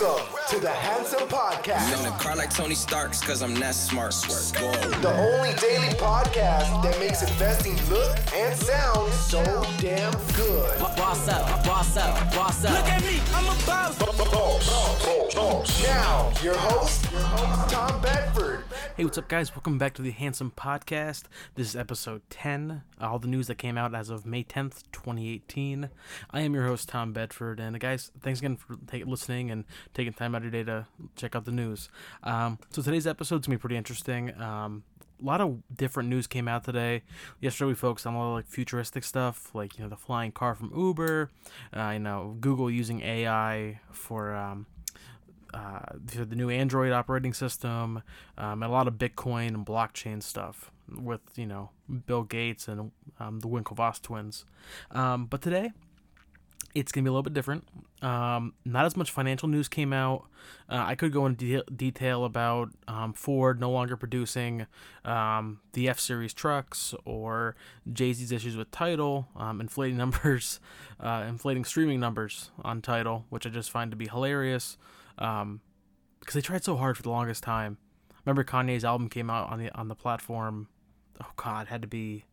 Welcome to the Handsome I'm in a Podcast, car like Tony Stark's, cause I'm that smart. Whoa. the only daily podcast that makes investing look and sound so damn good. Boss up, boss up, boss up. Look at me, I'm a boss. Now, your host, Tom Bedford. Hey, what's up, guys? Welcome back to the Handsome Podcast. This is episode 10. All the news that came out as of May 10th, 2018. I am your host, Tom Bedford. And, guys, thanks again for take, listening and taking time out of your day to check out the news. Um, so, today's episode's going to be pretty interesting. Um, a lot of different news came out today. Yesterday we focused on a lot of like futuristic stuff, like you know the flying car from Uber, uh, you know Google using AI for um, uh, the new Android operating system, um, and a lot of Bitcoin and blockchain stuff with you know Bill Gates and um, the Winklevoss twins. Um, but today, it's gonna be a little bit different. Um, not as much financial news came out. Uh, I could go into de- detail about um, Ford no longer producing um, the F Series trucks or Jay Z's issues with Tidal, inflating numbers, uh, inflating streaming numbers on Tidal, which I just find to be hilarious. Um, because they tried so hard for the longest time. Remember Kanye's album came out on the on the platform. Oh God, had to be.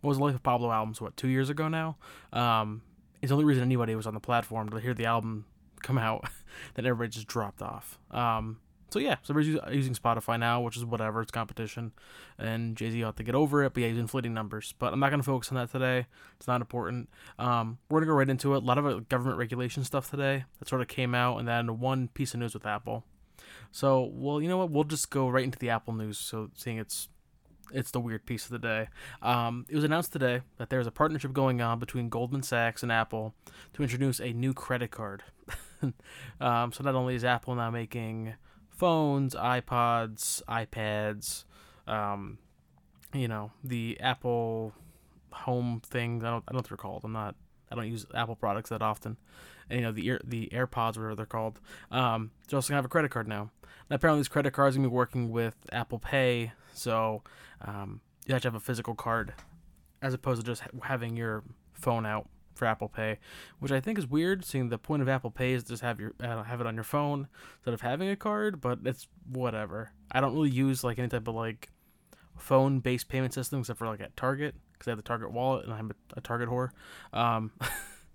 What was the Life of Pablo albums? What two years ago now? Um, it's the only reason anybody was on the platform to hear the album come out. then everybody just dropped off. Um, so yeah, so us- using Spotify now, which is whatever. It's competition, and Jay Z ought to get over it. But yeah, he's inflating numbers. But I'm not gonna focus on that today. It's not important. Um, we're gonna go right into it. A lot of uh, government regulation stuff today that sort of came out, and then one piece of news with Apple. So, well, you know what? We'll just go right into the Apple news. So, seeing it's it's the weird piece of the day. Um, it was announced today that there's a partnership going on between Goldman Sachs and Apple to introduce a new credit card. um, so not only is Apple now making phones, iPods, iPads, um, you know, the Apple Home thing. I don't, I don't know what they're called. I'm not. I don't use Apple products that often. And, you know, the the AirPods, whatever they're called. Um, they're also gonna have a credit card now. And apparently, these credit cards are gonna be working with Apple Pay, so um, you have to have a physical card as opposed to just having your phone out for Apple Pay, which I think is weird. Seeing the point of Apple Pay is just have your uh, have it on your phone instead of having a card, but it's whatever. I don't really use like any type of like phone based payment system except for like at Target because I have the Target wallet and I'm a, a Target whore. Um,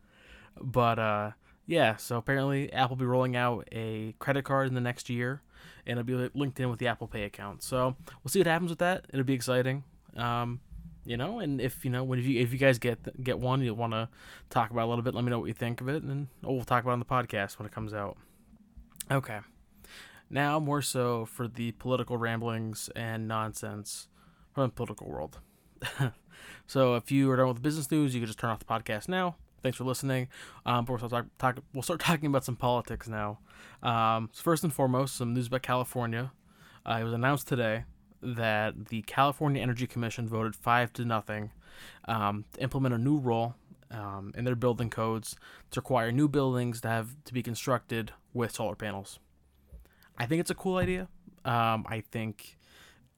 but uh, yeah, so apparently Apple will be rolling out a credit card in the next year, and it'll be linked in with the Apple Pay account. So we'll see what happens with that. It'll be exciting. Um, you know, and if you know when if you if you guys get get one, you'll want to talk about a little bit. Let me know what you think of it, and we'll talk about on the podcast when it comes out. Okay. Now more so for the political ramblings and nonsense from the political world. so if you are done with business news, you can just turn off the podcast now. Thanks for listening. Um, but we'll start, talk, we'll start talking about some politics now. Um, so first and foremost, some news about California. Uh, it was announced today that the California Energy Commission voted five to nothing um, to implement a new rule um, in their building codes to require new buildings to have to be constructed with solar panels. I think it's a cool idea. Um, I think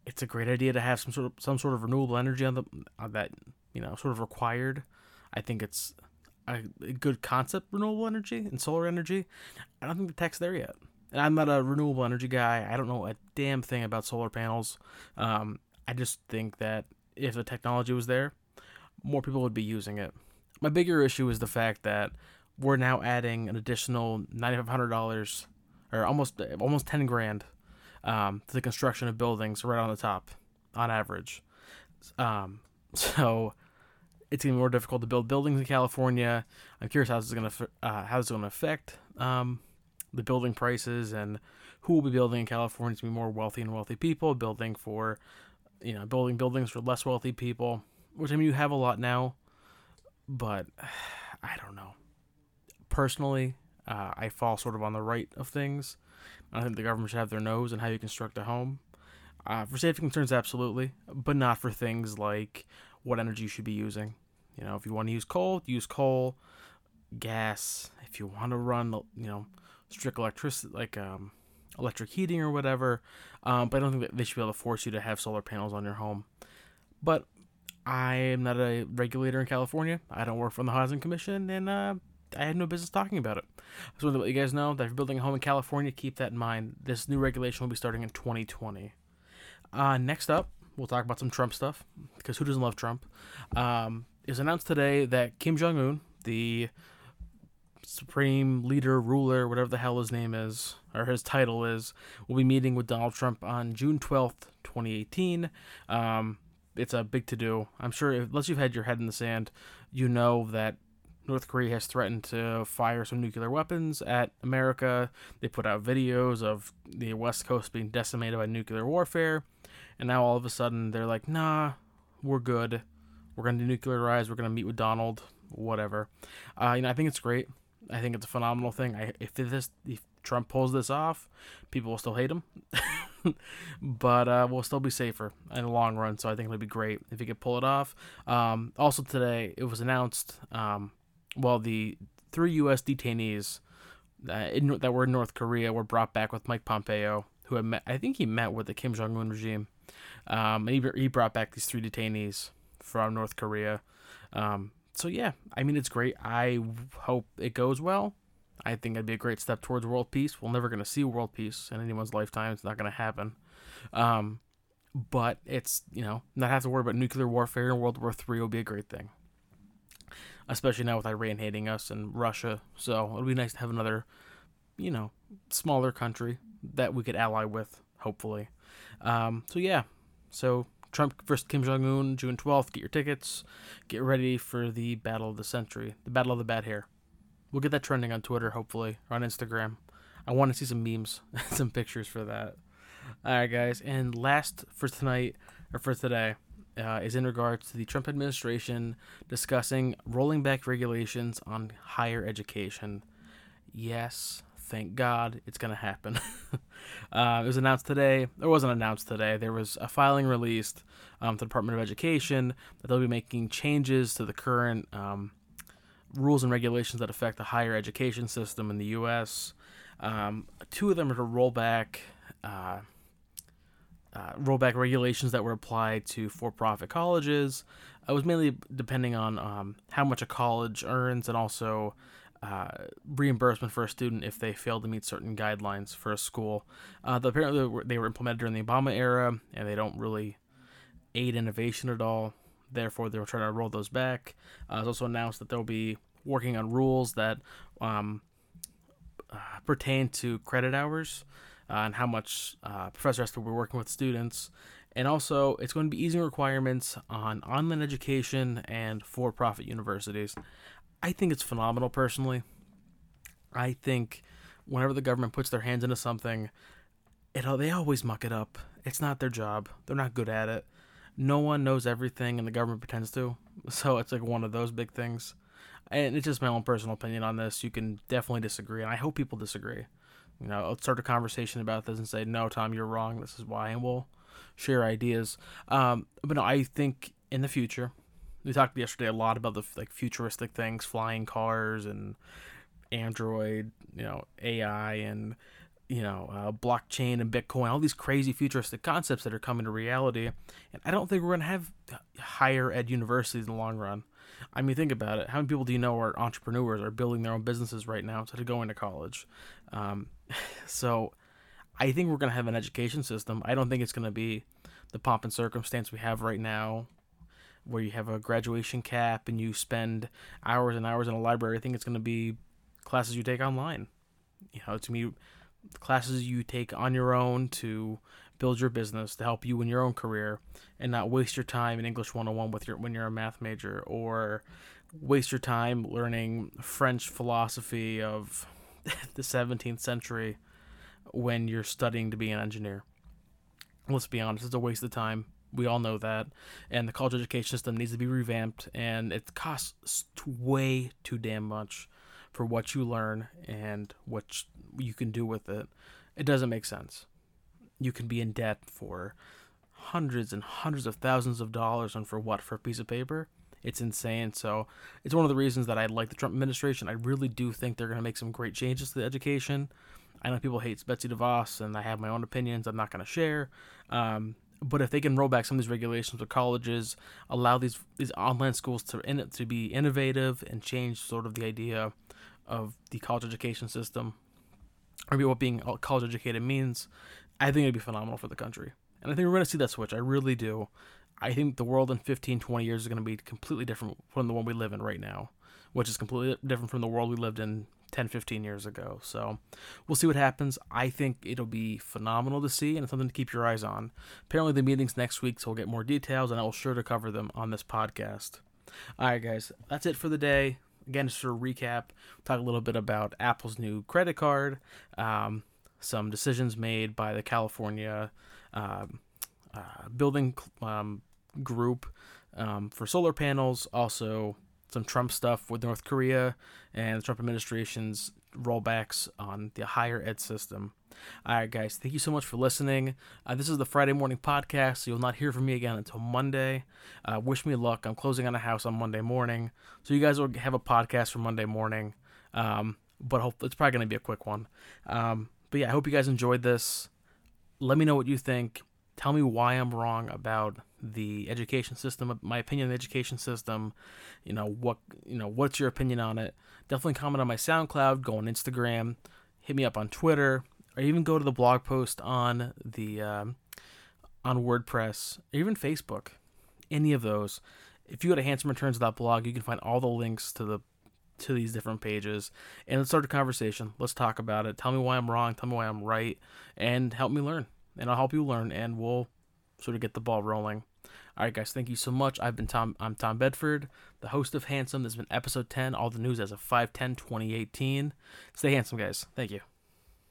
it's a great idea to have some sort of some sort of renewable energy on the on that you know sort of required. I think it's a, good concept, renewable energy and solar energy. I don't think the tech's there yet. And I'm not a renewable energy guy. I don't know a damn thing about solar panels. Um, I just think that if the technology was there, more people would be using it. My bigger issue is the fact that we're now adding an additional ninety five hundred dollars, or almost almost ten grand, um, to the construction of buildings right on the top, on average. Um, so it's gonna be more difficult to build buildings in California. I'm curious how this is gonna uh, how this is gonna affect um, the building prices and who will be building in California. Gonna be more wealthy and wealthy people building for, you know, building buildings for less wealthy people. Which I mean, you have a lot now, but I don't know. Personally, uh, I fall sort of on the right of things. I think the government should have their nose in how you construct a home. Uh, for safety concerns, absolutely, but not for things like what energy you should be using. You know, if you want to use coal, use coal, gas. If you want to run, you know, strict electricity, like um, electric heating or whatever. Um, but I don't think that they should be able to force you to have solar panels on your home. But I am not a regulator in California. I don't work for the Housing Commission, and uh, I had no business talking about it. I just wanted to let you guys know that if you're building a home in California, keep that in mind. This new regulation will be starting in 2020. Uh, next up, we'll talk about some Trump stuff because who doesn't love Trump? Um, it was announced today that Kim Jong Un, the supreme leader, ruler, whatever the hell his name is, or his title is, will be meeting with Donald Trump on June 12th, 2018. Um, it's a big to do. I'm sure, if, unless you've had your head in the sand, you know that North Korea has threatened to fire some nuclear weapons at America. They put out videos of the West Coast being decimated by nuclear warfare. And now all of a sudden they're like, nah, we're good. We're going to denuclearize. We're going to meet with Donald, whatever. Uh, you know, I think it's great. I think it's a phenomenal thing. I, if this, if Trump pulls this off, people will still hate him, but uh, we'll still be safer in the long run. So I think it'll be great if he could pull it off. Um, also today, it was announced. Um, well, the three U.S. detainees uh, in, that were in North Korea were brought back with Mike Pompeo, who had met, I think he met with the Kim Jong Un regime. Um, he, he brought back these three detainees from North Korea. Um, so yeah, I mean it's great. I hope it goes well. I think it'd be a great step towards world peace. We're never gonna see world peace in anyone's lifetime. It's not gonna happen. Um, but it's you know not have to worry about nuclear warfare in World War Three will be a great thing. Especially now with Iran hating us and Russia, so it'll be nice to have another, you know, smaller country that we could ally with. Hopefully, um, so yeah, so Trump versus Kim Jong Un, June 12th. Get your tickets. Get ready for the battle of the century, the battle of the bad hair. We'll get that trending on Twitter, hopefully, or on Instagram. I want to see some memes, some pictures for that. All right, guys. And last for tonight, or for today, uh, is in regards to the Trump administration discussing rolling back regulations on higher education. Yes, thank God it's going to happen. uh, it was announced today. It wasn't announced today. There was a filing released um, to the Department of Education that they'll be making changes to the current um, rules and regulations that affect the higher education system in the U.S. Um, two of them are to roll back. Uh, uh, rollback regulations that were applied to for-profit colleges. It was mainly depending on um, how much a college earns and also uh, reimbursement for a student if they fail to meet certain guidelines for a school. Uh, apparently, they were implemented during the Obama era, and they don't really aid innovation at all. Therefore, they were trying to roll those back. Uh, it's also announced that they'll be working on rules that um, uh, pertain to credit hours uh, and how much uh, professor has to be working with students. And also, it's going to be easing requirements on online education and for profit universities. I think it's phenomenal personally. I think whenever the government puts their hands into something, it they always muck it up. It's not their job. They're not good at it. No one knows everything, and the government pretends to. So it's like one of those big things. And it's just my own personal opinion on this. You can definitely disagree, and I hope people disagree. You know, I'll start a conversation about this and say, "No, Tom, you're wrong. This is why," and we'll share ideas. Um, but no, I think in the future, we talked yesterday a lot about the like futuristic things, flying cars and Android, you know, AI and you know, uh, blockchain and Bitcoin, all these crazy futuristic concepts that are coming to reality. And I don't think we're going to have higher ed universities in the long run. I mean, think about it. How many people do you know are entrepreneurs, are building their own businesses right now instead of going to college? Um, so I think we're going to have an education system. I don't think it's going to be the pomp and circumstance we have right now where you have a graduation cap and you spend hours and hours in a library. I think it's going to be classes you take online. You know, to me, classes you take on your own to build your business to help you in your own career and not waste your time in English 101 with your when you're a math major or waste your time learning French philosophy of the 17th century when you're studying to be an engineer. Let's be honest, it's a waste of time. We all know that. And the college education system needs to be revamped, and it costs way too damn much for what you learn and what you can do with it. It doesn't make sense. You can be in debt for hundreds and hundreds of thousands of dollars, and for what? For a piece of paper? It's insane. So it's one of the reasons that I like the Trump administration. I really do think they're going to make some great changes to the education. I know people hate Betsy DeVos, and I have my own opinions I'm not going to share. Um, but if they can roll back some of these regulations with colleges, allow these these online schools to in, to be innovative and change sort of the idea of the college education system, or what being college educated means, I think it'd be phenomenal for the country. And I think we're going to see that switch. I really do. I think the world in 15, 20 years is going to be completely different from the one we live in right now, which is completely different from the world we lived in 10, 15 years ago. So we'll see what happens. I think it'll be phenomenal to see and something to keep your eyes on. Apparently, the meeting's next week, so we'll get more details and I will sure to cover them on this podcast. All right, guys, that's it for the day. Again, just for a recap, talk a little bit about Apple's new credit card, um, some decisions made by the California um, uh, building um, group um, for solar panels, also some Trump stuff with North Korea and the Trump administration's rollbacks on the higher ed system. All right, guys, thank you so much for listening. Uh, this is the Friday morning podcast, so you'll not hear from me again until Monday. Uh, wish me luck. I'm closing on a house on Monday morning, so you guys will have a podcast for Monday morning. Um, but hope it's probably going to be a quick one. Um, but yeah, I hope you guys enjoyed this. Let me know what you think. Tell me why I'm wrong about the education system, my opinion on the education system. You know what you know. What's your opinion on it? Definitely comment on my SoundCloud. Go on Instagram. Hit me up on Twitter, or even go to the blog post on the um, on WordPress, or even Facebook. Any of those. If you go to handsome.returns.blog, you can find all the links to the to these different pages and let's start a conversation. Let's talk about it. Tell me why I'm wrong. Tell me why I'm right, and help me learn. And I'll help you learn, and we'll sort of get the ball rolling. All right, guys, thank you so much. I've been Tom. I'm Tom Bedford, the host of Handsome. This has been episode 10. All the news as of 5 10 2018. Stay handsome, guys. Thank you.